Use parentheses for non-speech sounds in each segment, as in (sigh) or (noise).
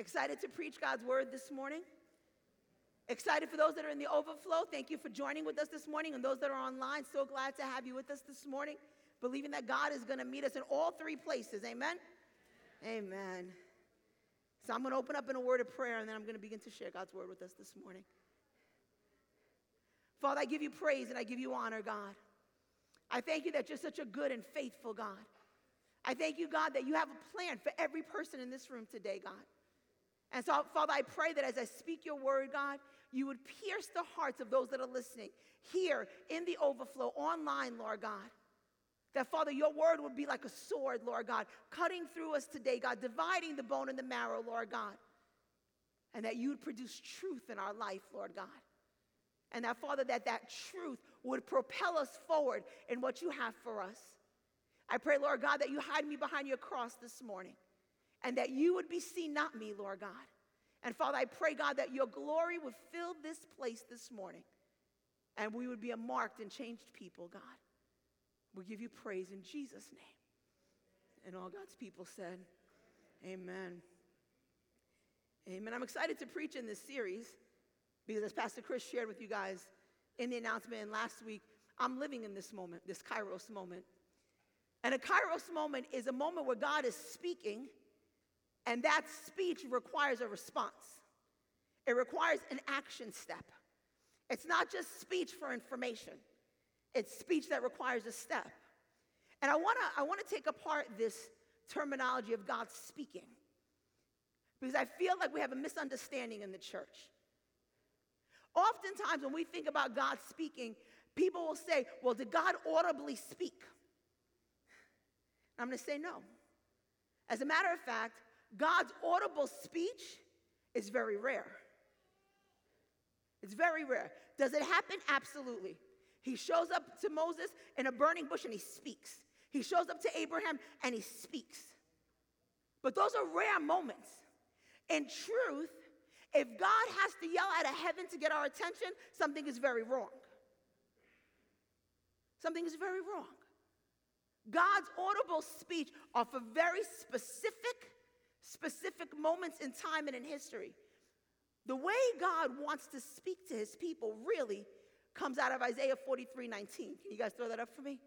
Excited to preach God's word this morning? Excited for those that are in the overflow. Thank you for joining with us this morning. And those that are online, so glad to have you with us this morning, believing that God is going to meet us in all three places. Amen? Amen. So I'm going to open up in a word of prayer and then I'm going to begin to share God's word with us this morning. Father, I give you praise and I give you honor, God. I thank you that you're such a good and faithful God. I thank you, God, that you have a plan for every person in this room today, God. And so, Father, I pray that as I speak your word, God, you would pierce the hearts of those that are listening here in the overflow, online, Lord God. That, Father, your word would be like a sword, Lord God, cutting through us today, God, dividing the bone and the marrow, Lord God. And that you would produce truth in our life, Lord God. And that, Father, that that truth would propel us forward in what you have for us. I pray, Lord God, that you hide me behind your cross this morning and that you would be seen, not me, Lord God. And Father, I pray, God, that your glory would fill this place this morning and we would be a marked and changed people, God. We give you praise in Jesus' name. And all God's people said, Amen. Amen. I'm excited to preach in this series because, as Pastor Chris shared with you guys in the announcement and last week, I'm living in this moment, this Kairos moment. And a Kairos moment is a moment where God is speaking and that speech requires a response, it requires an action step. It's not just speech for information, it's speech that requires a step. And I wanna, I wanna take apart this terminology of God speaking because I feel like we have a misunderstanding in the church. Oftentimes, when we think about God speaking, people will say, Well, did God audibly speak? I'm gonna say no. As a matter of fact, God's audible speech is very rare. It's very rare. Does it happen? Absolutely. He shows up to Moses in a burning bush and he speaks. He shows up to Abraham and he speaks. But those are rare moments. In truth, if God has to yell out of heaven to get our attention, something is very wrong. Something is very wrong. God's audible speech are for very specific specific moments in time and in history. The way God wants to speak to his people really comes out of Isaiah 43 19. Can you guys throw that up for me?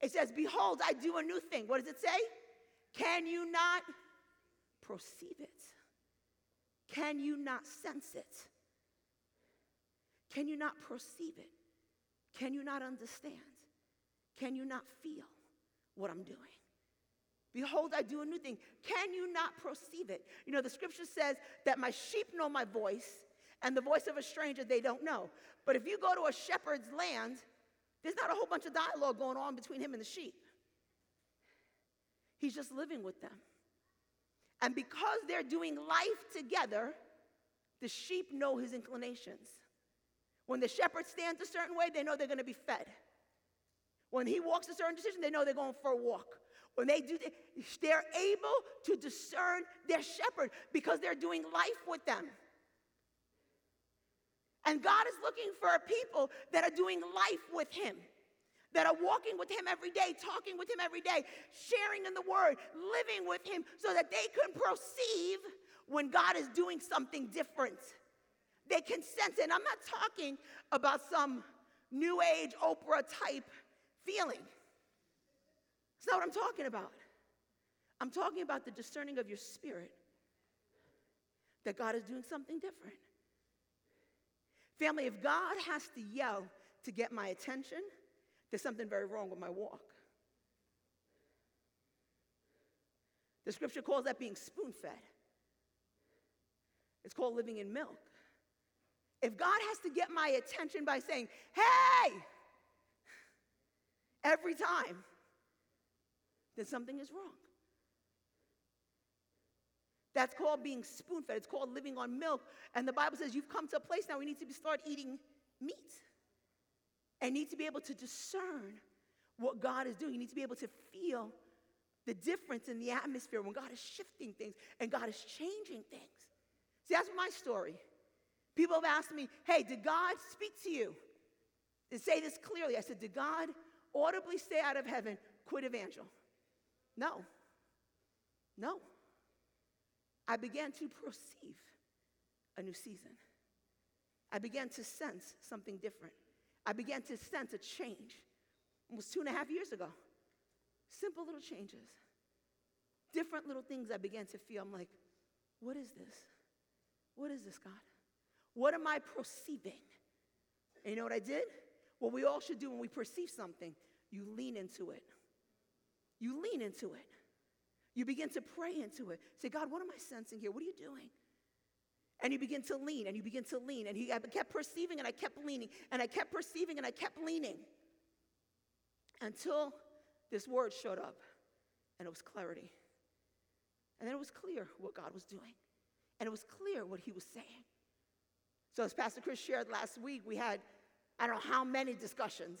It says, Behold, I do a new thing. What does it say? Can you not perceive it? Can you not sense it? Can you not perceive it? Can you not understand? Can you not feel what I'm doing? Behold, I do a new thing. Can you not perceive it? You know, the scripture says that my sheep know my voice, and the voice of a stranger they don't know. But if you go to a shepherd's land, there's not a whole bunch of dialogue going on between him and the sheep. He's just living with them. And because they're doing life together, the sheep know his inclinations. When the shepherd stands a certain way, they know they're going to be fed. When he walks a certain decision, they know they're going for a walk. When they do, they're able to discern their shepherd because they're doing life with them. And God is looking for people that are doing life with Him, that are walking with Him every day, talking with Him every day, sharing in the Word, living with Him, so that they can perceive when God is doing something different. They can sense it. And I'm not talking about some new age Oprah type feeling. Not what I'm talking about. I'm talking about the discerning of your spirit that God is doing something different. Family, if God has to yell to get my attention, there's something very wrong with my walk. The scripture calls that being spoon fed. It's called living in milk. If God has to get my attention by saying, hey, every time, then something is wrong. That's called being spoon fed. It's called living on milk. And the Bible says you've come to a place now we need to start eating meat and need to be able to discern what God is doing. You need to be able to feel the difference in the atmosphere when God is shifting things and God is changing things. See, that's my story. People have asked me, hey, did God speak to you? To say this clearly, I said, did God audibly say out of heaven, quit evangel? No. No. I began to perceive a new season. I began to sense something different. I began to sense a change. It was two and a half years ago. Simple little changes. Different little things I began to feel. I'm like, what is this? What is this, God? What am I perceiving? And you know what I did? What we all should do when we perceive something, you lean into it. You lean into it. You begin to pray into it. Say, God, what am I sensing here? What are you doing? And you begin to lean and you begin to lean. And he, I kept perceiving and I kept leaning. And I kept perceiving and I kept leaning. Until this word showed up and it was clarity. And then it was clear what God was doing. And it was clear what he was saying. So, as Pastor Chris shared last week, we had I don't know how many discussions.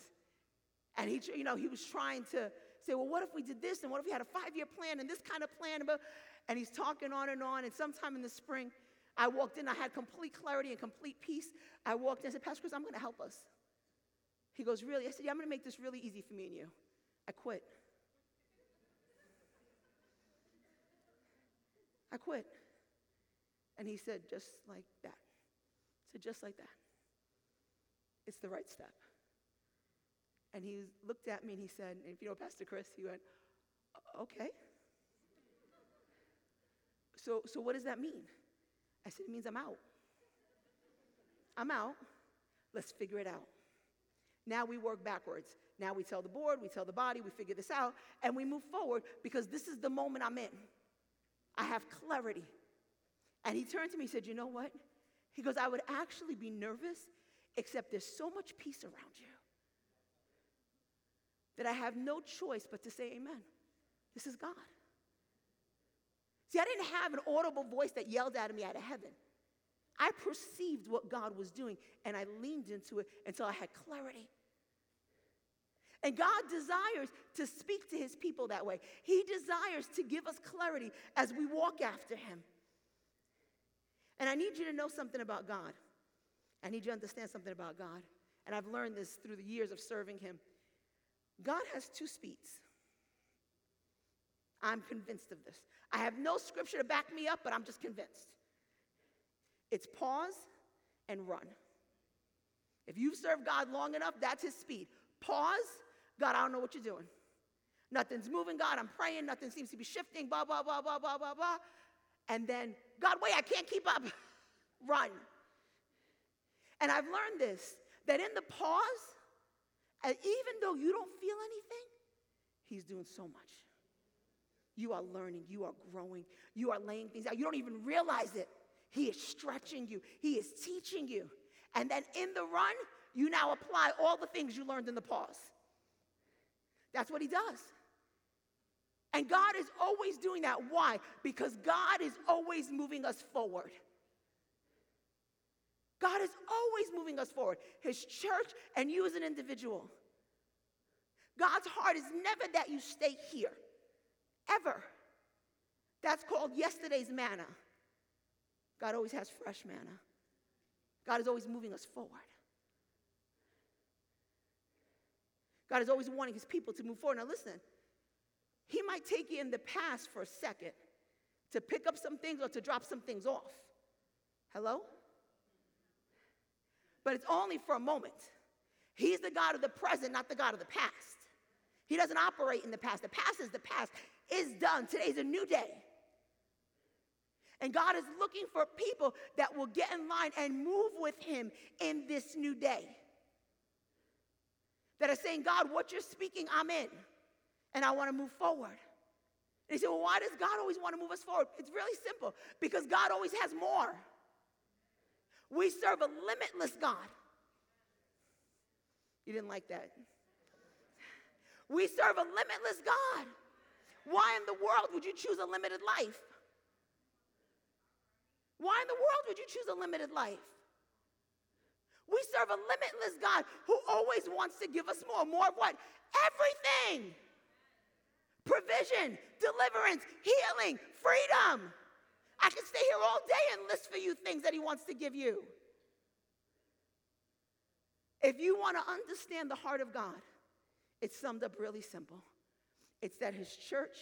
And he, you know, he was trying to say, well, what if we did this? And what if we had a five year plan and this kind of plan? And he's talking on and on. And sometime in the spring, I walked in, I had complete clarity and complete peace. I walked in and said, Pastor Chris, I'm going to help us. He goes, Really? I said, Yeah, I'm going to make this really easy for me and you. I quit. I quit. And he said, Just like that. Said, Just like that. It's the right step. And he looked at me and he said, and if you know Pastor Chris, he went, okay. So, so what does that mean? I said, it means I'm out. I'm out. Let's figure it out. Now we work backwards. Now we tell the board, we tell the body, we figure this out, and we move forward because this is the moment I'm in. I have clarity. And he turned to me and said, You know what? He goes, I would actually be nervous, except there's so much peace around you that I have no choice but to say, Amen. This is God. See, I didn't have an audible voice that yelled at me out of heaven. I perceived what God was doing and I leaned into it until I had clarity. And God desires to speak to his people that way. He desires to give us clarity as we walk after him. And I need you to know something about God. I need you to understand something about God. And I've learned this through the years of serving him. God has two speeds. I'm convinced of this. I have no scripture to back me up, but I'm just convinced. It's pause and run. If you've served God long enough, that's his speed. Pause, God, I don't know what you're doing. Nothing's moving, God, I'm praying, nothing seems to be shifting, blah, blah, blah, blah, blah, blah, blah. And then, God, wait, I can't keep up. (laughs) run. And I've learned this that in the pause, and even though you don't feel anything, He's doing so much. You are learning, you are growing, you are laying things out. You don't even realize it. He is stretching you, He is teaching you. And then in the run, you now apply all the things you learned in the pause. That's what He does. And God is always doing that. Why? Because God is always moving us forward. God is always moving us forward, His church and you as an individual. God's heart is never that you stay here, ever. That's called yesterday's manna. God always has fresh manna. God is always moving us forward. God is always wanting his people to move forward. Now, listen, he might take you in the past for a second to pick up some things or to drop some things off. Hello? But it's only for a moment. He's the God of the present, not the God of the past. He doesn't operate in the past. The past is the past, is done. Today's a new day. And God is looking for people that will get in line and move with Him in this new day. That are saying, God, what you're speaking, I'm in. And I want to move forward. And he said, Well, why does God always want to move us forward? It's really simple because God always has more. We serve a limitless God. You didn't like that. We serve a limitless God. Why in the world would you choose a limited life? Why in the world would you choose a limited life? We serve a limitless God who always wants to give us more. More of what? Everything provision, deliverance, healing, freedom. I could stay here all day and list for you things that He wants to give you. If you want to understand the heart of God, it's summed up really simple it's that His church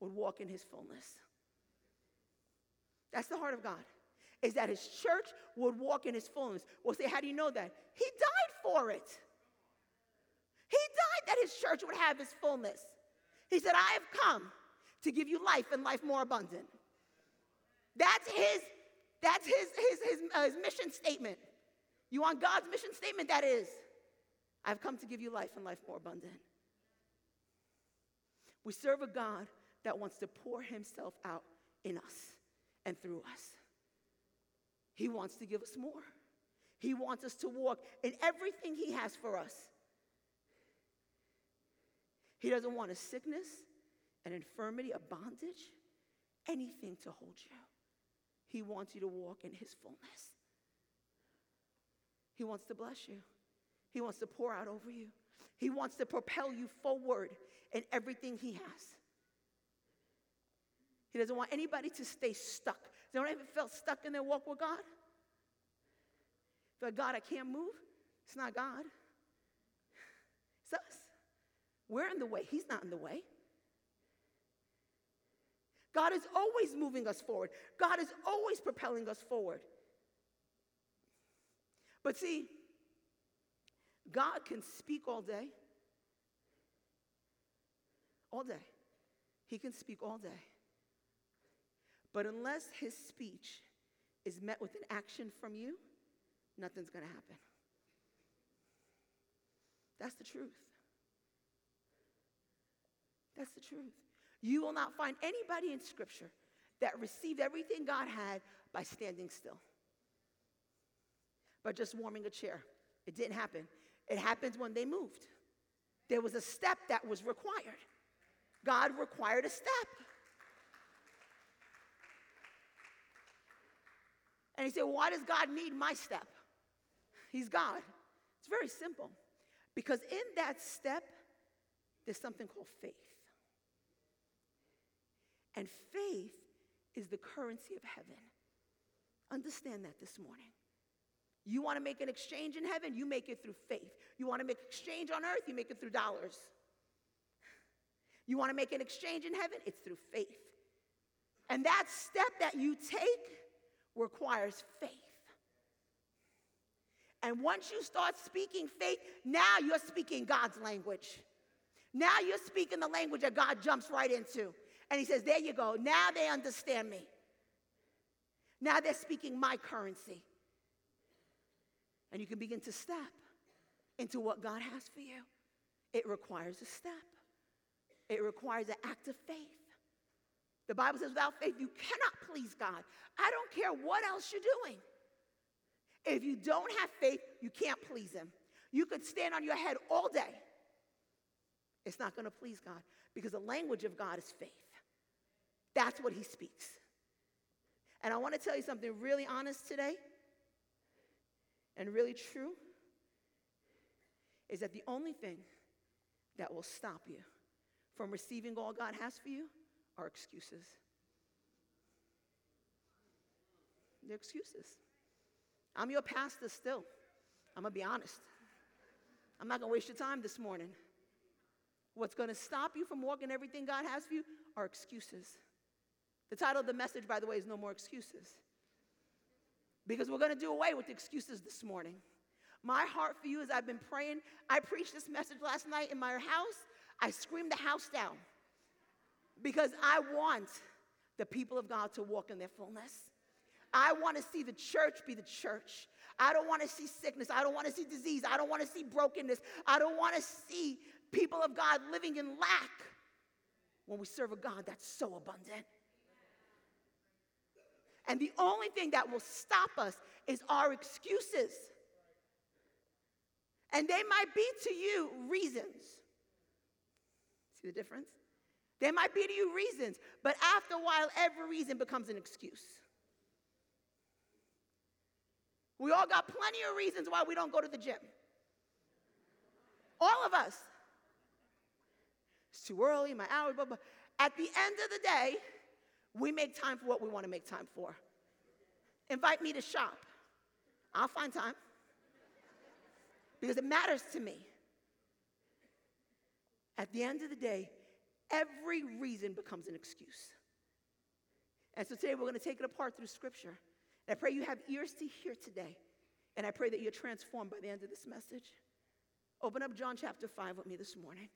would walk in His fullness. That's the heart of God. Is that his church would walk in his fullness. We'll say, how do you know that? He died for it. He died that his church would have his fullness. He said, I have come to give you life and life more abundant. That's his, that's his, his, his, uh, his mission statement. You want God's mission statement? That is, I've come to give you life and life more abundant. We serve a God that wants to pour himself out in us and through us. He wants to give us more. He wants us to walk in everything he has for us. He doesn't want a sickness, an infirmity, a bondage, anything to hold you. He wants you to walk in his fullness. He wants to bless you. He wants to pour out over you. He wants to propel you forward in everything he has. He doesn't want anybody to stay stuck. Don't ever felt stuck in their walk with God? Feel God, I can't move? It's not God. It's us. We're in the way. He's not in the way. God is always moving us forward. God is always propelling us forward. But see, God can speak all day. All day. He can speak all day. But unless his speech is met with an action from you, nothing's going to happen. That's the truth. That's the truth. You will not find anybody in Scripture that received everything God had by standing still, by just warming a chair. It didn't happen. It happens when they moved. There was a step that was required. God required a step. And he said, well, Why does God need my step? He's God. It's very simple. Because in that step, there's something called faith. And faith is the currency of heaven. Understand that this morning. You want to make an exchange in heaven, you make it through faith. You want to make exchange on earth, you make it through dollars. You want to make an exchange in heaven, it's through faith. And that step that you take requires faith. And once you start speaking faith, now you're speaking God's language. Now you're speaking the language that God jumps right into. And He says, There you go. Now they understand me. Now they're speaking my currency. And you can begin to step into what God has for you. It requires a step, it requires an act of faith. The Bible says, without faith, you cannot please God. I don't care what else you're doing. If you don't have faith, you can't please Him. You could stand on your head all day. It's not going to please God because the language of God is faith. That's what He speaks. And I want to tell you something really honest today and really true is that the only thing that will stop you from receiving all God has for you are excuses. They're excuses. I'm your pastor still. I'm going to be honest. I'm not going to waste your time this morning. What's going to stop you from walking everything God has for you are excuses. The title of the message, by the way, is No More Excuses. Because we're going to do away with excuses this morning. My heart for you is I've been praying. I preached this message last night in my house. I screamed the house down because I want the people of God to walk in their fullness. I want to see the church be the church. I don't want to see sickness. I don't want to see disease. I don't want to see brokenness. I don't want to see people of God living in lack when we serve a God that's so abundant. And the only thing that will stop us is our excuses. And they might be to you reasons. See the difference? They might be to you reasons, but after a while, every reason becomes an excuse. We all got plenty of reasons why we don't go to the gym. All of us. It's too early, my hours, blah, blah. At the end of the day, we make time for what we want to make time for. Invite me to shop. I'll find time because it matters to me. At the end of the day, every reason becomes an excuse. And so today we're going to take it apart through Scripture. And I pray you have ears to hear today. And I pray that you're transformed by the end of this message. Open up John chapter 5 with me this morning.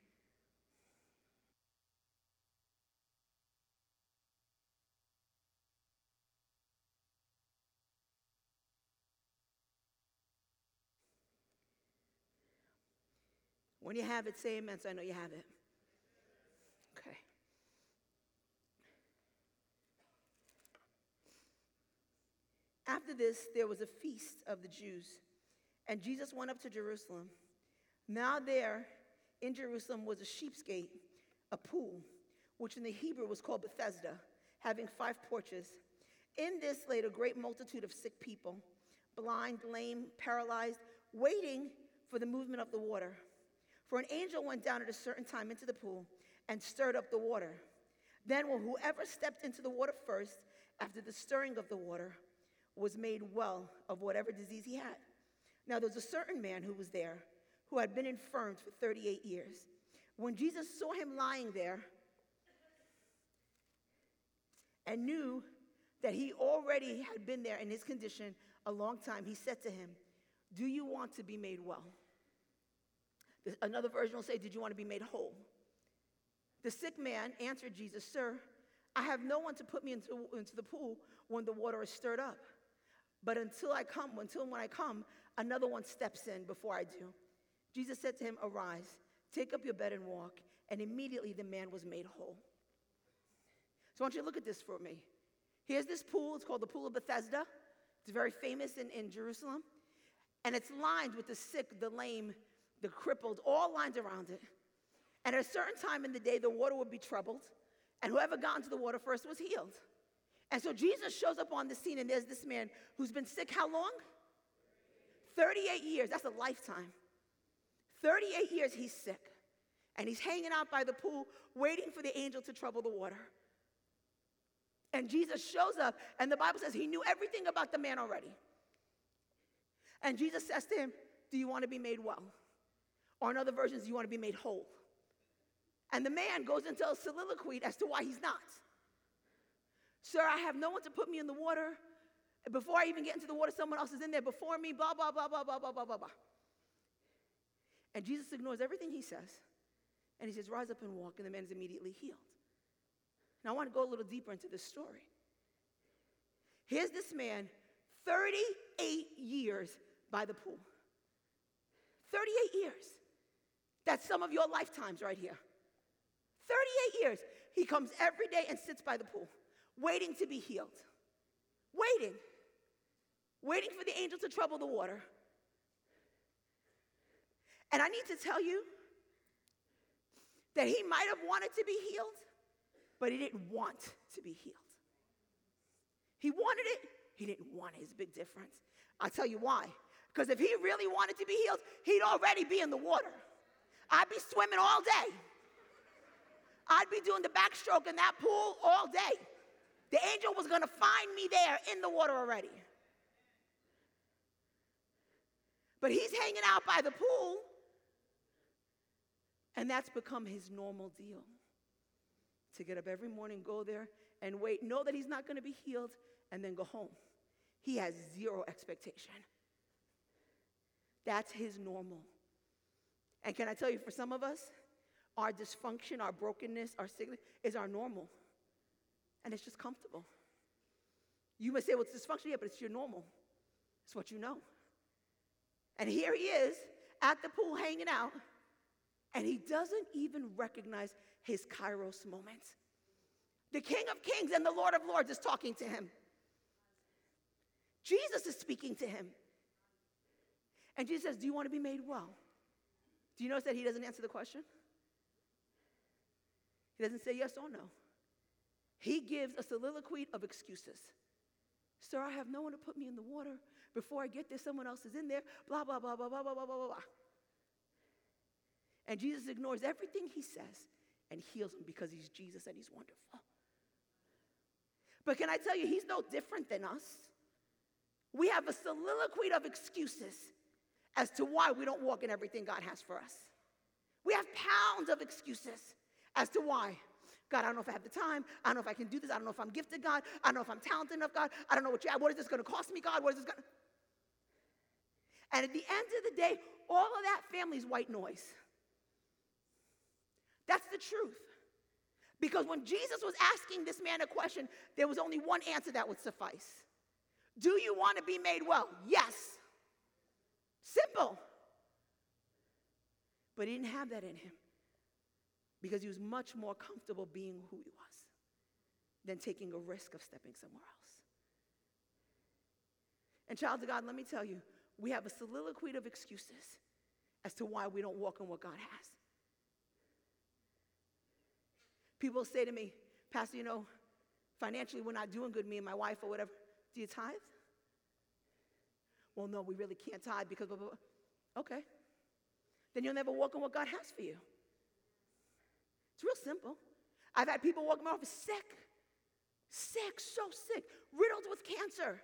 When you have it, say amen so I know you have it. Okay. After this, there was a feast of the Jews, and Jesus went up to Jerusalem. Now, there in Jerusalem was a sheep's gate, a pool, which in the Hebrew was called Bethesda, having five porches. In this laid a great multitude of sick people, blind, lame, paralyzed, waiting for the movement of the water. For an angel went down at a certain time into the pool and stirred up the water. Then, whoever stepped into the water first, after the stirring of the water, was made well of whatever disease he had. Now, there was a certain man who was there who had been infirmed for 38 years. When Jesus saw him lying there and knew that he already had been there in his condition a long time, he said to him, Do you want to be made well? Another version will say, Did you want to be made whole? The sick man answered Jesus, Sir, I have no one to put me into, into the pool when the water is stirred up. But until I come, until when I come, another one steps in before I do. Jesus said to him, Arise, take up your bed and walk. And immediately the man was made whole. So I want you to look at this for me. Here's this pool, it's called the Pool of Bethesda. It's very famous in, in Jerusalem. And it's lined with the sick, the lame, the crippled, all lined around it. And at a certain time in the day, the water would be troubled, and whoever got into the water first was healed. And so Jesus shows up on the scene, and there's this man who's been sick how long? 38 years. That's a lifetime. 38 years he's sick. And he's hanging out by the pool, waiting for the angel to trouble the water. And Jesus shows up, and the Bible says he knew everything about the man already. And Jesus says to him, Do you want to be made well? Or in other versions, you want to be made whole. And the man goes into a soliloquy as to why he's not. Sir, I have no one to put me in the water. Before I even get into the water, someone else is in there before me, blah, blah, blah, blah, blah, blah, blah, blah, blah. And Jesus ignores everything he says. And he says, Rise up and walk. And the man is immediately healed. Now, I want to go a little deeper into this story. Here's this man, 38 years by the pool. 38 years. That's some of your lifetimes right here. 38 years. He comes every day and sits by the pool, waiting to be healed. Waiting. Waiting for the angel to trouble the water. And I need to tell you that he might have wanted to be healed, but he didn't want to be healed. He wanted it, he didn't want it. It's a big difference. I'll tell you why. Because if he really wanted to be healed, he'd already be in the water. I'd be swimming all day. I'd be doing the backstroke in that pool all day. The angel was going to find me there in the water already. But he's hanging out by the pool, and that's become his normal deal to get up every morning, go there, and wait, know that he's not going to be healed, and then go home. He has zero expectation. That's his normal. And can I tell you, for some of us, our dysfunction, our brokenness, our sickness is our normal. And it's just comfortable. You may say, well, it's dysfunction, yeah, but it's your normal. It's what you know. And here he is at the pool hanging out, and he doesn't even recognize his kairos moment. The King of Kings and the Lord of Lords is talking to him. Jesus is speaking to him. And Jesus says, Do you want to be made well? Do you notice that he doesn't answer the question? He doesn't say yes or no. He gives a soliloquy of excuses. Sir, I have no one to put me in the water. Before I get there, someone else is in there. Blah, blah, blah, blah, blah, blah, blah, blah, blah. And Jesus ignores everything he says and heals him because he's Jesus and he's wonderful. But can I tell you, he's no different than us. We have a soliloquy of excuses as to why we don't walk in everything God has for us. We have pounds of excuses as to why. God, I don't know if I have the time. I don't know if I can do this. I don't know if I'm gifted, God. I don't know if I'm talented enough, God. I don't know what you What is this going to cost me, God? What is this going to. And at the end of the day, all of that family's white noise. That's the truth. Because when Jesus was asking this man a question, there was only one answer that would suffice Do you want to be made well? Yes. Simple. But he didn't have that in him because he was much more comfortable being who he was than taking a risk of stepping somewhere else. And, child of God, let me tell you, we have a soliloquy of excuses as to why we don't walk in what God has. People say to me, Pastor, you know, financially we're not doing good, me and my wife or whatever. Do you tithe? Well, no, we really can't tithe because blah, blah, blah. Okay. Then you'll never walk in what God has for you. It's real simple. I've had people walk in my office sick, sick, so sick, riddled with cancer.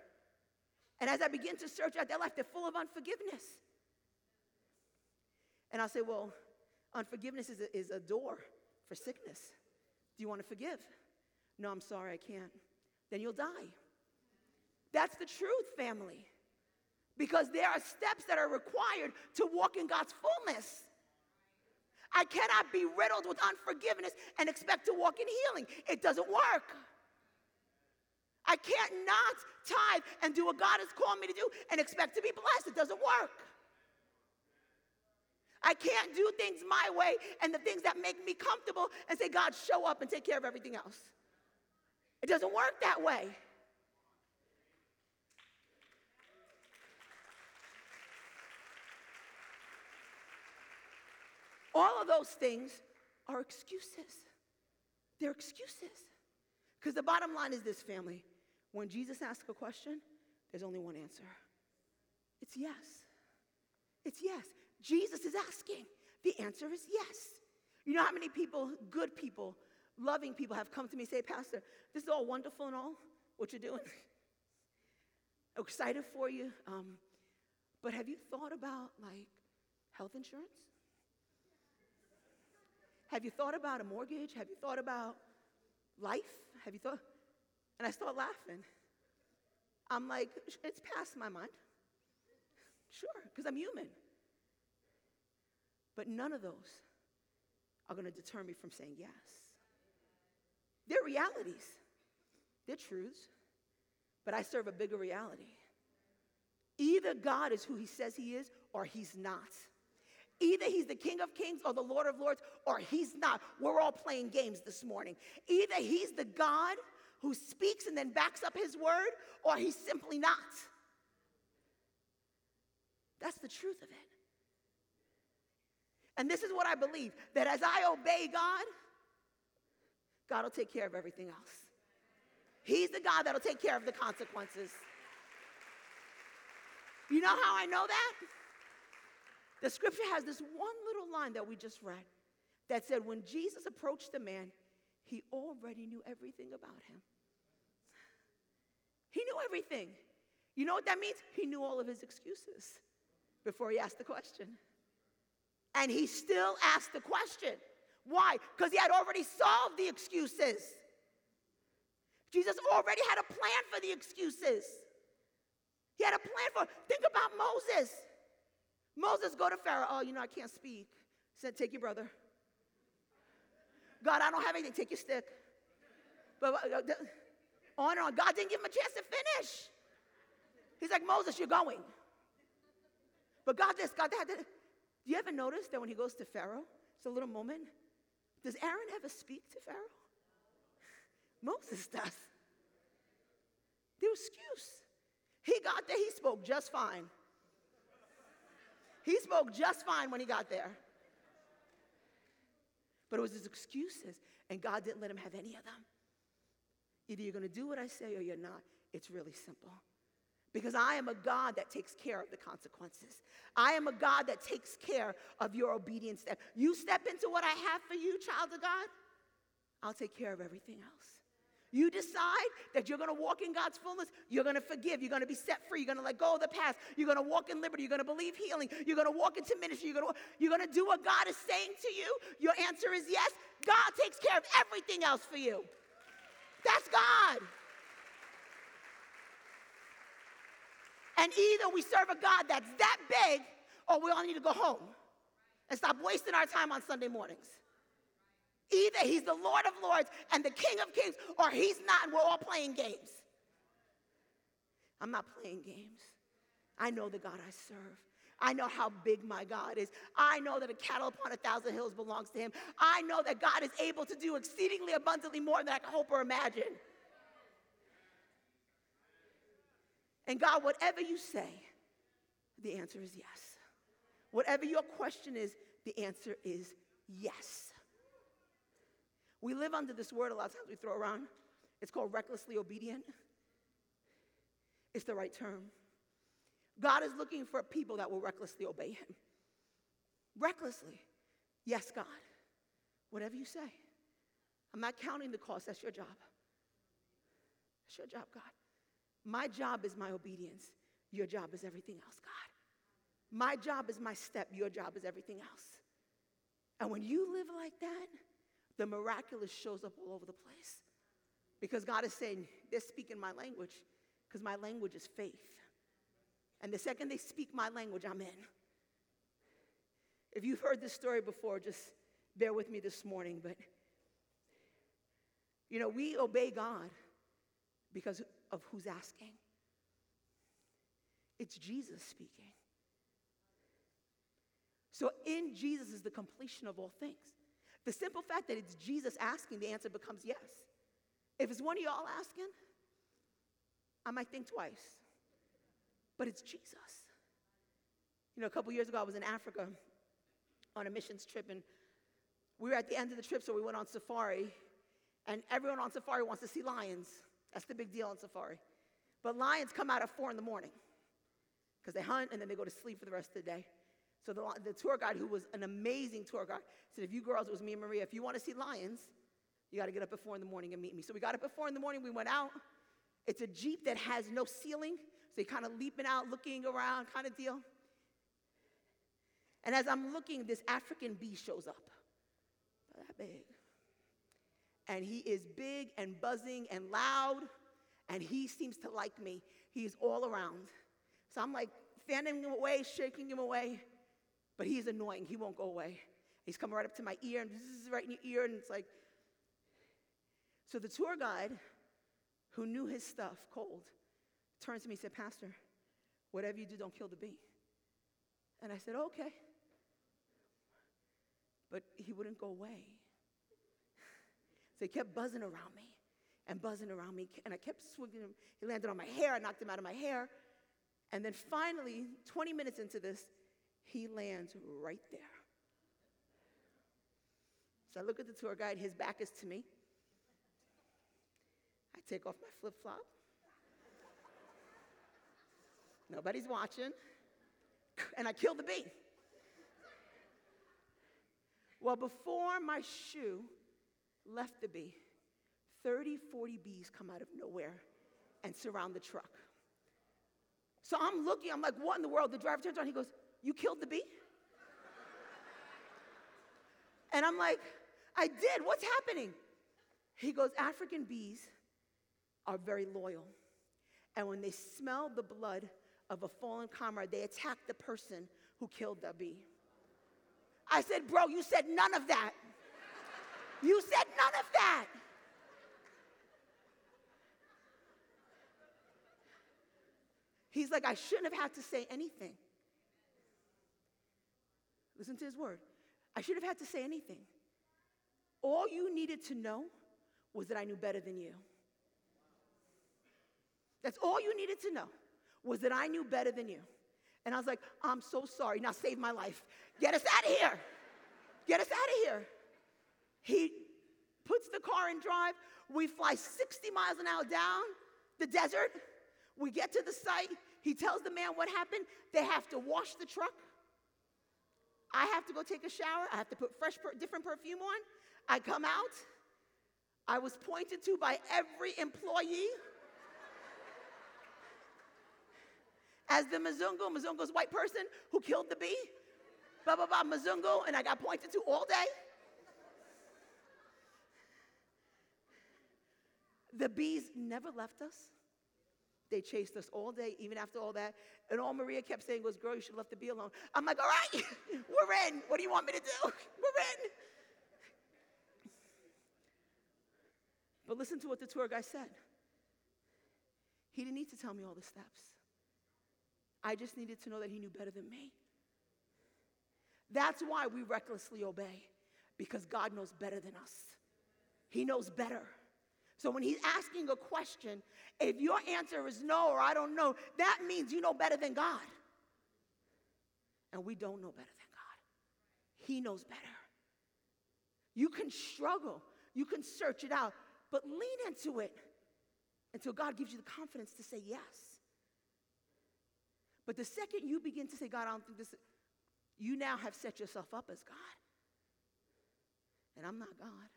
And as I begin to search out their life, they're full of unforgiveness. And I'll say, well, unforgiveness is a, is a door for sickness. Do you want to forgive? No, I'm sorry, I can't. Then you'll die. That's the truth, family. Because there are steps that are required to walk in God's fullness. I cannot be riddled with unforgiveness and expect to walk in healing. It doesn't work. I can't not tithe and do what God has called me to do and expect to be blessed. It doesn't work. I can't do things my way and the things that make me comfortable and say, God, show up and take care of everything else. It doesn't work that way. All of those things are excuses. They're excuses. Because the bottom line is this, family. When Jesus asks a question, there's only one answer it's yes. It's yes. Jesus is asking. The answer is yes. You know how many people, good people, loving people, have come to me and say, Pastor, this is all wonderful and all, what you're doing. I'm (laughs) Excited for you. Um, but have you thought about like health insurance? Have you thought about a mortgage? Have you thought about life? Have you thought? And I start laughing. I'm like, it's past my mind. Sure, because I'm human. But none of those are going to deter me from saying yes. They're realities, they're truths, but I serve a bigger reality. Either God is who he says he is or he's not. Either he's the King of Kings or the Lord of Lords, or he's not. We're all playing games this morning. Either he's the God who speaks and then backs up his word, or he's simply not. That's the truth of it. And this is what I believe that as I obey God, God will take care of everything else. He's the God that'll take care of the consequences. You know how I know that? The scripture has this one little line that we just read that said, when Jesus approached the man, he already knew everything about him. He knew everything. You know what that means? He knew all of his excuses before he asked the question. And he still asked the question. Why? Because he had already solved the excuses. Jesus already had a plan for the excuses. He had a plan for, think about Moses. Moses, go to Pharaoh. Oh, you know, I can't speak. He said, Take your brother. God, I don't have anything. Take your stick. But uh, on and on. God didn't give him a chance to finish. He's like, Moses, you're going. But God this, God that. Do you ever notice that when he goes to Pharaoh, it's a little moment? Does Aaron ever speak to Pharaoh? Moses does. The excuse. He got there, he spoke just fine. He spoke just fine when he got there. But it was his excuses, and God didn't let him have any of them. Either you're going to do what I say or you're not. It's really simple. Because I am a God that takes care of the consequences. I am a God that takes care of your obedience step. You step into what I have for you, child of God, I'll take care of everything else. You decide that you're going to walk in God's fullness. You're going to forgive. You're going to be set free. You're going to let go of the past. You're going to walk in liberty. You're going to believe healing. You're going to walk into ministry. You're going to, you're going to do what God is saying to you. Your answer is yes. God takes care of everything else for you. That's God. And either we serve a God that's that big, or we all need to go home and stop wasting our time on Sunday mornings. Either he's the Lord of Lords and the King of Kings, or he's not, and we're all playing games. I'm not playing games. I know the God I serve. I know how big my God is. I know that a cattle upon a thousand hills belongs to him. I know that God is able to do exceedingly abundantly more than I can hope or imagine. And God, whatever you say, the answer is yes. Whatever your question is, the answer is yes. We live under this word a lot of times we throw around. It's called recklessly obedient. It's the right term. God is looking for people that will recklessly obey Him. Recklessly. Yes, God. Whatever you say. I'm not counting the cost. That's your job. That's your job, God. My job is my obedience. Your job is everything else, God. My job is my step. Your job is everything else. And when you live like that, the miraculous shows up all over the place. Because God is saying, they're speaking my language, because my language is faith. And the second they speak my language, I'm in. If you've heard this story before, just bear with me this morning. But, you know, we obey God because of who's asking. It's Jesus speaking. So in Jesus is the completion of all things. The simple fact that it's Jesus asking, the answer becomes yes. If it's one of y'all asking, I might think twice. But it's Jesus. You know, a couple years ago, I was in Africa on a missions trip, and we were at the end of the trip, so we went on safari. And everyone on safari wants to see lions. That's the big deal on safari. But lions come out at four in the morning because they hunt and then they go to sleep for the rest of the day. So the, the tour guide, who was an amazing tour guide, said, if you girls, it was me and Maria, if you want to see lions, you got to get up at four in the morning and meet me. So we got up at four in the morning, we went out. It's a Jeep that has no ceiling, so you're kind of leaping out, looking around kind of deal. And as I'm looking, this African bee shows up. That big. And he is big and buzzing and loud, and he seems to like me. He's all around. So I'm like fanning him away, shaking him away. But he's annoying. He won't go away. He's coming right up to my ear and this is right in your ear, and it's like. So the tour guide, who knew his stuff cold, turns to me and said, Pastor, whatever you do, don't kill the bee. And I said, okay. But he wouldn't go away. (laughs) So he kept buzzing around me and buzzing around me. And I kept swinging him. He landed on my hair. I knocked him out of my hair. And then finally, 20 minutes into this, he lands right there. So I look at the tour guide, his back is to me. I take off my flip flop. Nobody's watching. And I kill the bee. Well, before my shoe left the bee, 30, 40 bees come out of nowhere and surround the truck. So I'm looking, I'm like, what in the world? The driver turns around, he goes, you killed the bee? And I'm like, I did. What's happening? He goes, African bees are very loyal. And when they smell the blood of a fallen comrade, they attack the person who killed the bee. I said, Bro, you said none of that. You said none of that. He's like, I shouldn't have had to say anything. Listen to his word. I should have had to say anything. All you needed to know was that I knew better than you. That's all you needed to know was that I knew better than you. And I was like, I'm so sorry. Now save my life. Get us out of here. Get us out of here. He puts the car in drive. We fly 60 miles an hour down the desert. We get to the site. He tells the man what happened. They have to wash the truck. I have to go take a shower. I have to put fresh, per- different perfume on. I come out. I was pointed to by every employee as the Mzungu, Mzungu's white person who killed the bee. Blah, blah, blah, Mzungu, and I got pointed to all day. The bees never left us. They chased us all day, even after all that. And all Maria kept saying was, Girl, you should left the bee alone. I'm like, All right, (laughs) we're in. What do you want me to do? (laughs) We're in. But listen to what the tour guide said. He didn't need to tell me all the steps. I just needed to know that he knew better than me. That's why we recklessly obey, because God knows better than us. He knows better. So when he's asking a question, if your answer is no or I don't know, that means you know better than God. And we don't know better than God. He knows better. You can struggle, you can search it out, but lean into it until God gives you the confidence to say yes. But the second you begin to say, God, I don't think this, you now have set yourself up as God. And I'm not God,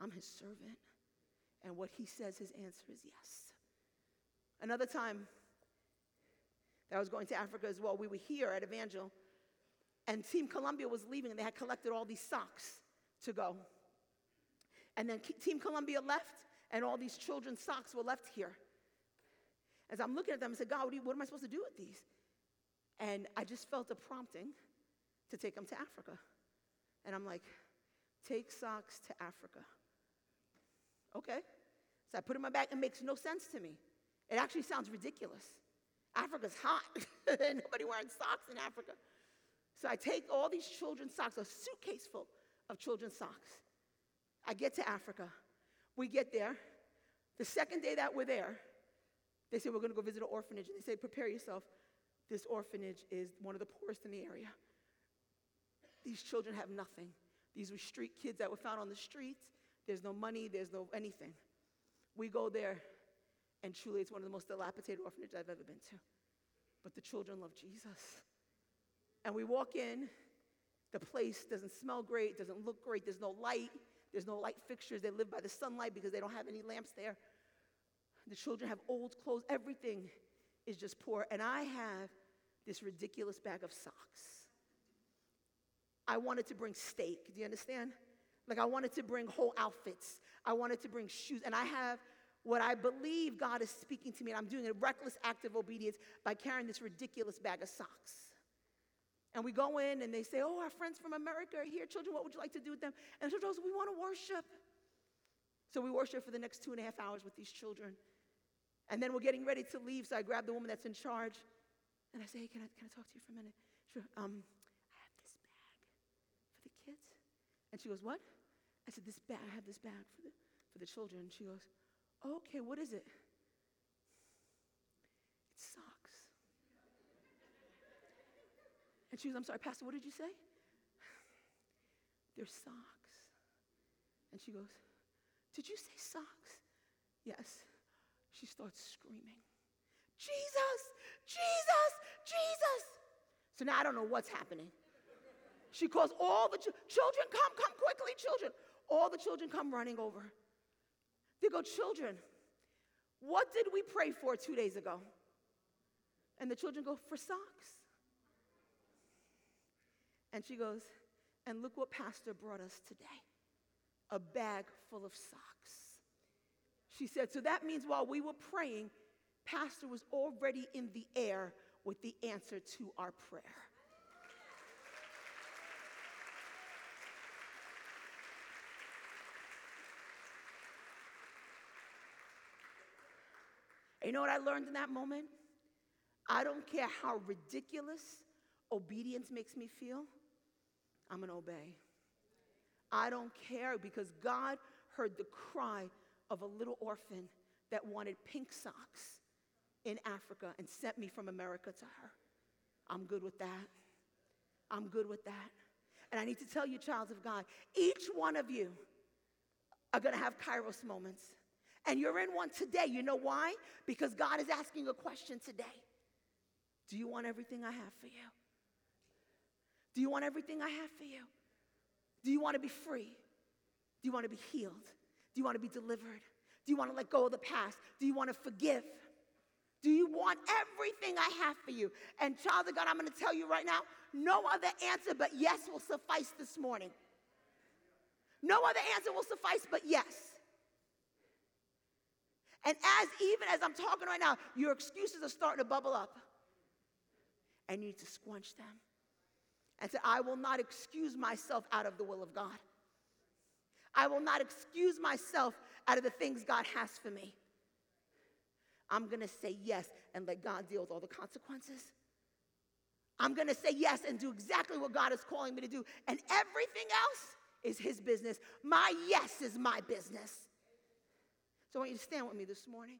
I'm his servant. And what he says, his answer is yes. Another time that I was going to Africa as well, we were here at Evangel, and Team Colombia was leaving, and they had collected all these socks to go. And then Team Colombia left, and all these children's socks were left here. As I'm looking at them, I said, God, what, you, what am I supposed to do with these? And I just felt a prompting to take them to Africa. And I'm like, take socks to Africa. Okay. So I put it in my bag. It makes no sense to me. It actually sounds ridiculous. Africa's hot. (laughs) Nobody wearing socks in Africa. So I take all these children's socks, a suitcase full of children's socks. I get to Africa. We get there. The second day that we're there, they say, We're going to go visit an orphanage. And they say, Prepare yourself. This orphanage is one of the poorest in the area. These children have nothing. These were street kids that were found on the streets. There's no money, there's no anything. We go there, and truly, it's one of the most dilapidated orphanages I've ever been to. But the children love Jesus. And we walk in, the place doesn't smell great, doesn't look great, there's no light, there's no light fixtures. They live by the sunlight because they don't have any lamps there. The children have old clothes, everything is just poor. And I have this ridiculous bag of socks. I wanted to bring steak, do you understand? Like, I wanted to bring whole outfits. I wanted to bring shoes. And I have what I believe God is speaking to me, and I'm doing a reckless act of obedience by carrying this ridiculous bag of socks. And we go in and they say, Oh, our friends from America are here. Children, what would you like to do with them? And the children, We want to worship. So we worship for the next two and a half hours with these children. And then we're getting ready to leave. So I grab the woman that's in charge and I say, Hey, can I, can I talk to you for a minute? Sure. Um, I have this bag for the kids. And she goes, What? I said, This bag, I have this bag for the, for the children. She goes, Okay, what is it? It's socks. And she goes, I'm sorry, Pastor, what did you say? They're socks. And she goes, Did you say socks? Yes. She starts screaming, Jesus, Jesus, Jesus. So now I don't know what's happening. She calls all the ch- children, come, come quickly, children. All the children come running over. They go, Children, what did we pray for two days ago? And the children go, For socks. And she goes, And look what Pastor brought us today a bag full of socks. She said, So that means while we were praying, Pastor was already in the air with the answer to our prayer. You know what I learned in that moment? I don't care how ridiculous obedience makes me feel, I'm gonna obey. I don't care because God heard the cry of a little orphan that wanted pink socks in Africa and sent me from America to her. I'm good with that. I'm good with that. And I need to tell you, child of God, each one of you are gonna have kairos moments. And you're in one today. You know why? Because God is asking a question today Do you want everything I have for you? Do you want everything I have for you? Do you want to be free? Do you want to be healed? Do you want to be delivered? Do you want to let go of the past? Do you want to forgive? Do you want everything I have for you? And, child of God, I'm going to tell you right now no other answer but yes will suffice this morning. No other answer will suffice but yes. And as even as I'm talking right now, your excuses are starting to bubble up. And you need to squelch them and say, I will not excuse myself out of the will of God. I will not excuse myself out of the things God has for me. I'm to say yes and let God deal with all the consequences. I'm to say yes and do exactly what God is calling me to do. And everything else is His business. My yes is my business. So I want you to stand with me this morning.